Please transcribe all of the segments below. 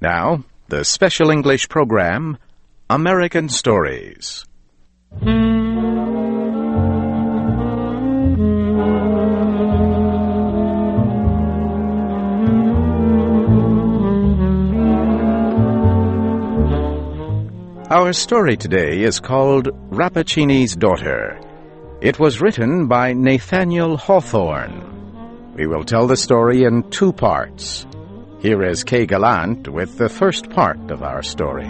Now, the special English program, American Stories. Our story today is called Rappaccini's Daughter. It was written by Nathaniel Hawthorne. We will tell the story in two parts. Here is Kay Gallant with the first part of our story.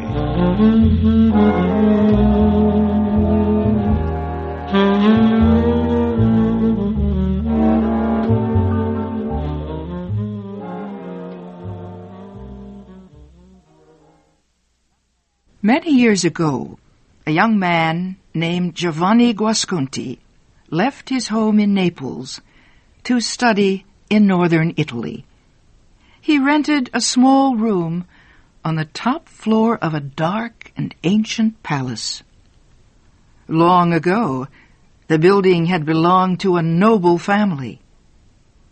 Many years ago, a young man named Giovanni Guasconti left his home in Naples to study in northern Italy. He rented a small room on the top floor of a dark and ancient palace. Long ago, the building had belonged to a noble family.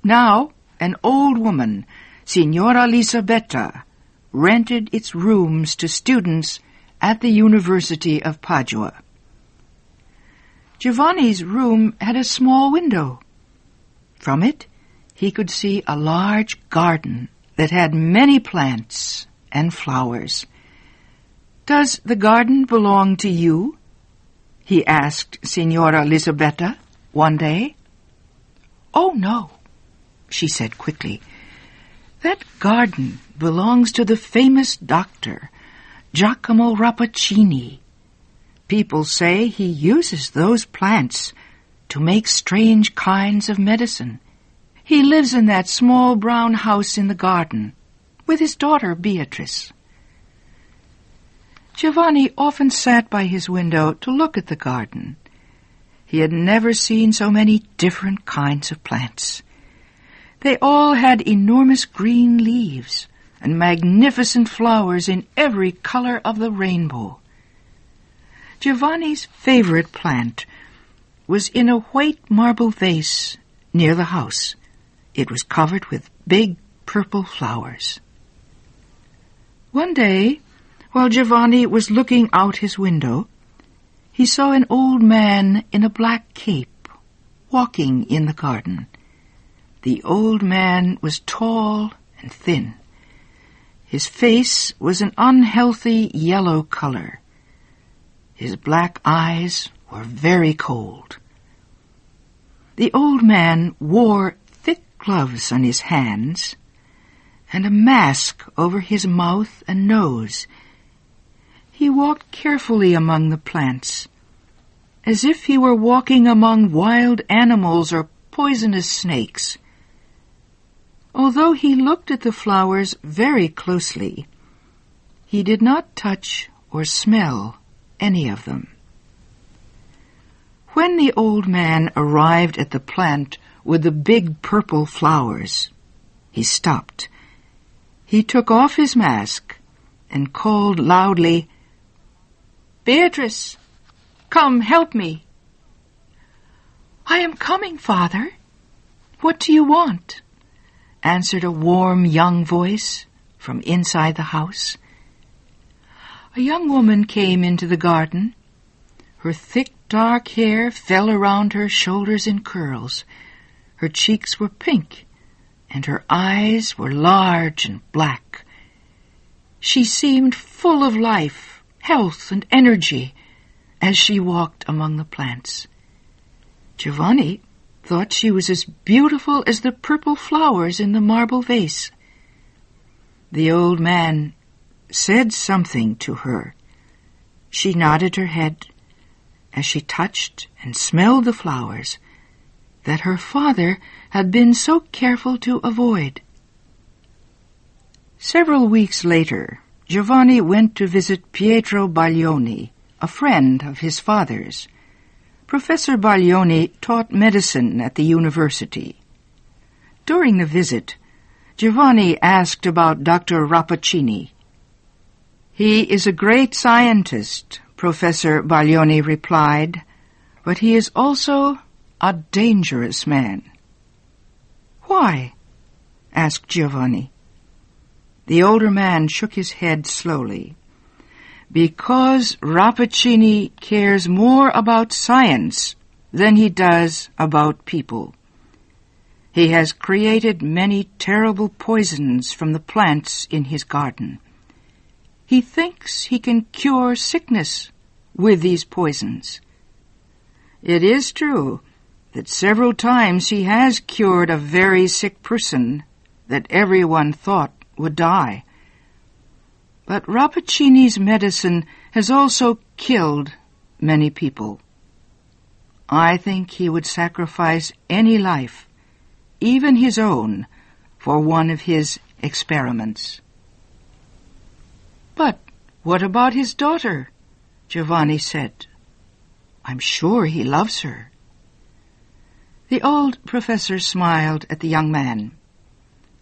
Now, an old woman, Signora Lisabetta, rented its rooms to students at the University of Padua. Giovanni's room had a small window. From it, he could see a large garden that had many plants and flowers. Does the garden belong to you? he asked Signora Lisabetta one day. Oh, no, she said quickly. That garden belongs to the famous doctor, Giacomo Rappaccini. People say he uses those plants to make strange kinds of medicine. He lives in that small brown house in the garden with his daughter Beatrice. Giovanni often sat by his window to look at the garden. He had never seen so many different kinds of plants. They all had enormous green leaves and magnificent flowers in every color of the rainbow. Giovanni's favorite plant was in a white marble vase near the house. It was covered with big purple flowers. One day, while Giovanni was looking out his window, he saw an old man in a black cape walking in the garden. The old man was tall and thin. His face was an unhealthy yellow color. His black eyes were very cold. The old man wore gloves on his hands and a mask over his mouth and nose. He walked carefully among the plants, as if he were walking among wild animals or poisonous snakes. Although he looked at the flowers very closely, he did not touch or smell any of them. When the old man arrived at the plant with the big purple flowers, he stopped. He took off his mask and called loudly, Beatrice, come help me. I am coming, father. What do you want? answered a warm young voice from inside the house. A young woman came into the garden. Her thick dark hair fell around her shoulders in curls. Her cheeks were pink, and her eyes were large and black. She seemed full of life, health, and energy as she walked among the plants. Giovanni thought she was as beautiful as the purple flowers in the marble vase. The old man said something to her. She nodded her head as she touched and smelled the flowers that her father had been so careful to avoid. Several weeks later, Giovanni went to visit Pietro Baglioni, a friend of his father's. Professor Baglioni taught medicine at the university. During the visit, Giovanni asked about Dr. Rappaccini. He is a great scientist, Professor Baglioni replied, but he is also a dangerous man. Why? asked Giovanni. The older man shook his head slowly. Because Rappaccini cares more about science than he does about people. He has created many terrible poisons from the plants in his garden. He thinks he can cure sickness with these poisons. It is true that several times he has cured a very sick person that everyone thought would die. But Rappaccini's medicine has also killed many people. I think he would sacrifice any life, even his own, for one of his experiments. But what about his daughter? Giovanni said. I'm sure he loves her. The old professor smiled at the young man.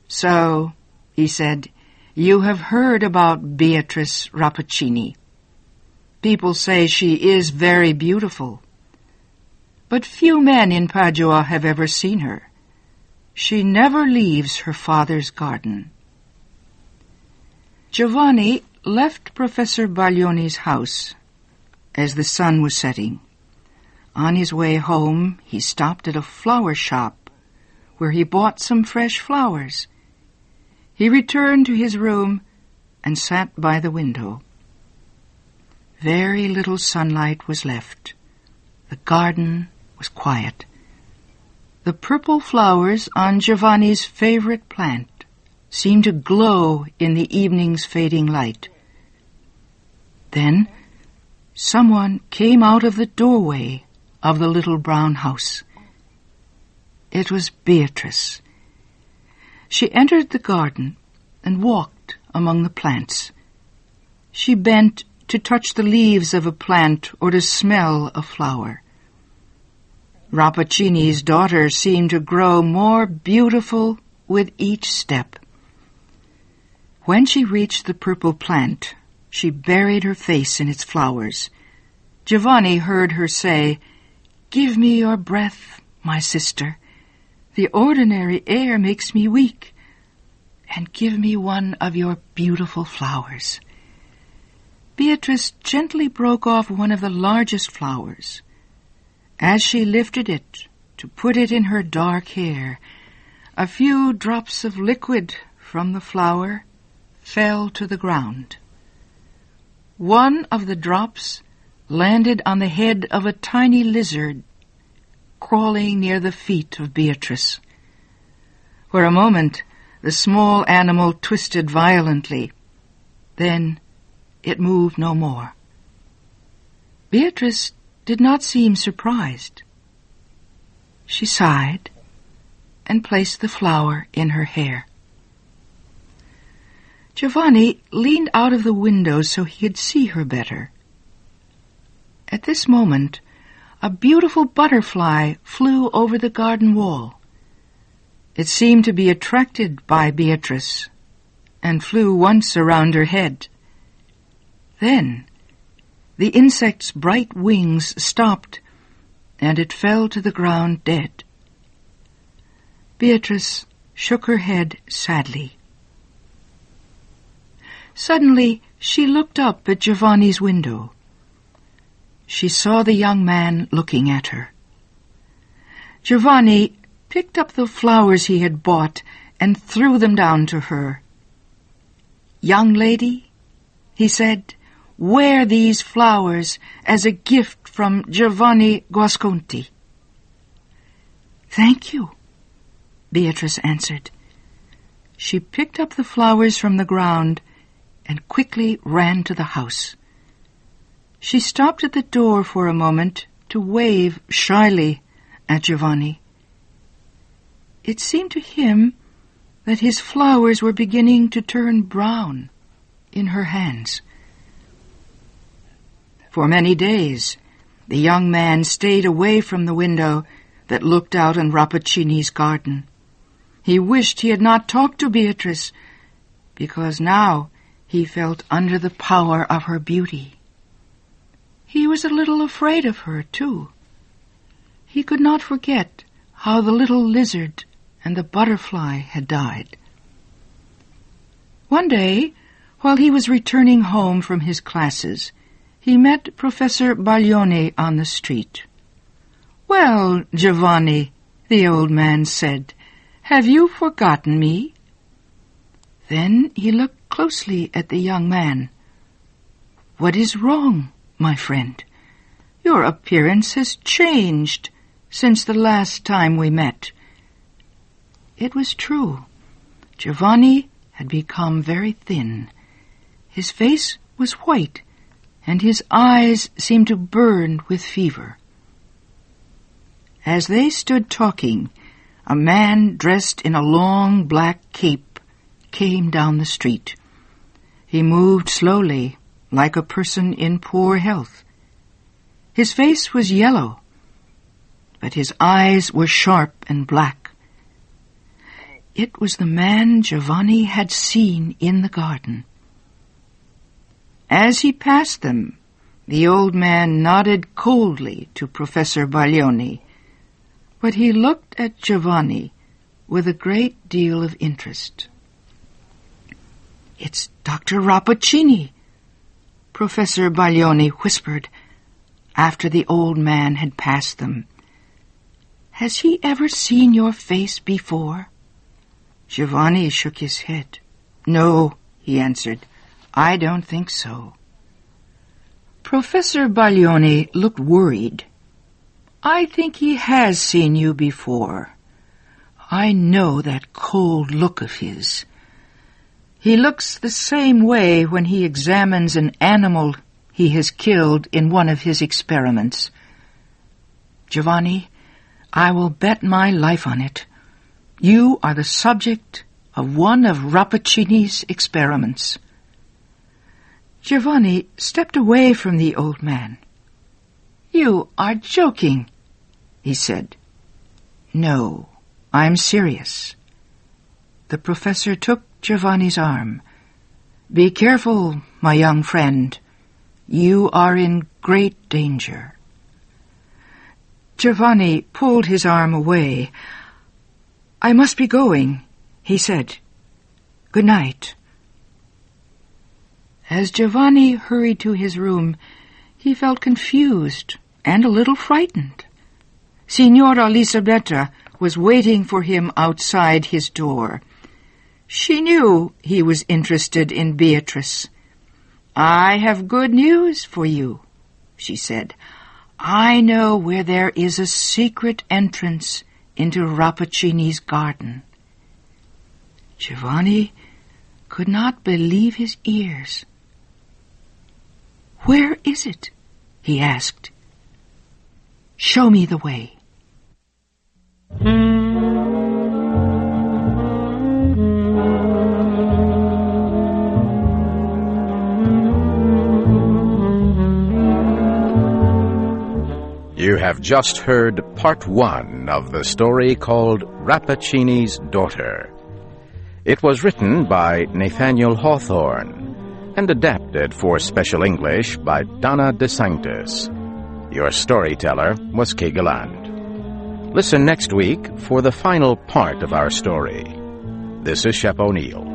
So, he said, you have heard about Beatrice Rappaccini. People say she is very beautiful. But few men in Padua have ever seen her. She never leaves her father's garden. Giovanni left Professor Baglioni's house as the sun was setting. On his way home, he stopped at a flower shop where he bought some fresh flowers. He returned to his room and sat by the window. Very little sunlight was left. The garden was quiet. The purple flowers on Giovanni's favorite plant seemed to glow in the evening's fading light. Then someone came out of the doorway of the little brown house. It was Beatrice. She entered the garden and walked among the plants. She bent to touch the leaves of a plant or to smell a flower. Rappaccini's daughter seemed to grow more beautiful with each step. When she reached the purple plant, she buried her face in its flowers. Giovanni heard her say, Give me your breath, my sister. The ordinary air makes me weak. And give me one of your beautiful flowers. Beatrice gently broke off one of the largest flowers. As she lifted it to put it in her dark hair, a few drops of liquid from the flower fell to the ground. One of the drops landed on the head of a tiny lizard crawling near the feet of Beatrice. For a moment, the small animal twisted violently. Then it moved no more. Beatrice did not seem surprised. She sighed and placed the flower in her hair. Giovanni leaned out of the window so he could see her better. At this moment, a beautiful butterfly flew over the garden wall. It seemed to be attracted by Beatrice and flew once around her head. Then the insect's bright wings stopped and it fell to the ground dead. Beatrice shook her head sadly. Suddenly, she looked up at Giovanni's window. She saw the young man looking at her. Giovanni picked up the flowers he had bought and threw them down to her. Young lady, he said, wear these flowers as a gift from Giovanni Guasconti. Thank you, Beatrice answered. She picked up the flowers from the ground and quickly ran to the house. She stopped at the door for a moment to wave shyly at Giovanni. It seemed to him that his flowers were beginning to turn brown in her hands. For many days, the young man stayed away from the window that looked out on Rappaccini's garden. He wished he had not talked to Beatrice, because now he felt under the power of her beauty. He was a little afraid of her, too. He could not forget how the little lizard and the butterfly had died. One day, while he was returning home from his classes, he met Professor Baglioni on the street. Well, Giovanni, the old man said, have you forgotten me? Then he looked closely at the young man. What is wrong, my friend? Your appearance has changed since the last time we met. It was true. Giovanni had become very thin. His face was white, and his eyes seemed to burn with fever. As they stood talking, a man dressed in a long black cape came down the street. He moved slowly, like a person in poor health. His face was yellow, but his eyes were sharp and black. It was the man Giovanni had seen in the garden. As he passed them, the old man nodded coldly to Professor Baglioni, but he looked at Giovanni with a great deal of interest. It's Dr. Rappaccini, Professor Baglioni whispered after the old man had passed them. Has he ever seen your face before? Giovanni shook his head. No, he answered. I don't think so. Professor Baglioni looked worried. I think he has seen you before. I know that cold look of his. He looks the same way when he examines an animal he has killed in one of his experiments. Giovanni, I will bet my life on it. You are the subject of one of Rappaccini's experiments. Giovanni stepped away from the old man. You are joking, he said. No, I'm serious. The professor took Giovanni's arm. Be careful, my young friend. You are in great danger. Giovanni pulled his arm away. I must be going, he said. Good night. As Giovanni hurried to his room, he felt confused and a little frightened. Signora Lisabetta was waiting for him outside his door. She knew he was interested in Beatrice. I have good news for you, she said. I know where there is a secret entrance into Rappaccini's garden. Giovanni could not believe his ears. Where is it? he asked. Show me the way. You have just heard part one of the story called Rappaccini's Daughter. It was written by Nathaniel Hawthorne and adapted for special English by Donna De Sanctis. Your storyteller was Kay Gallant. Listen next week for the final part of our story. This is Shep O'Neal.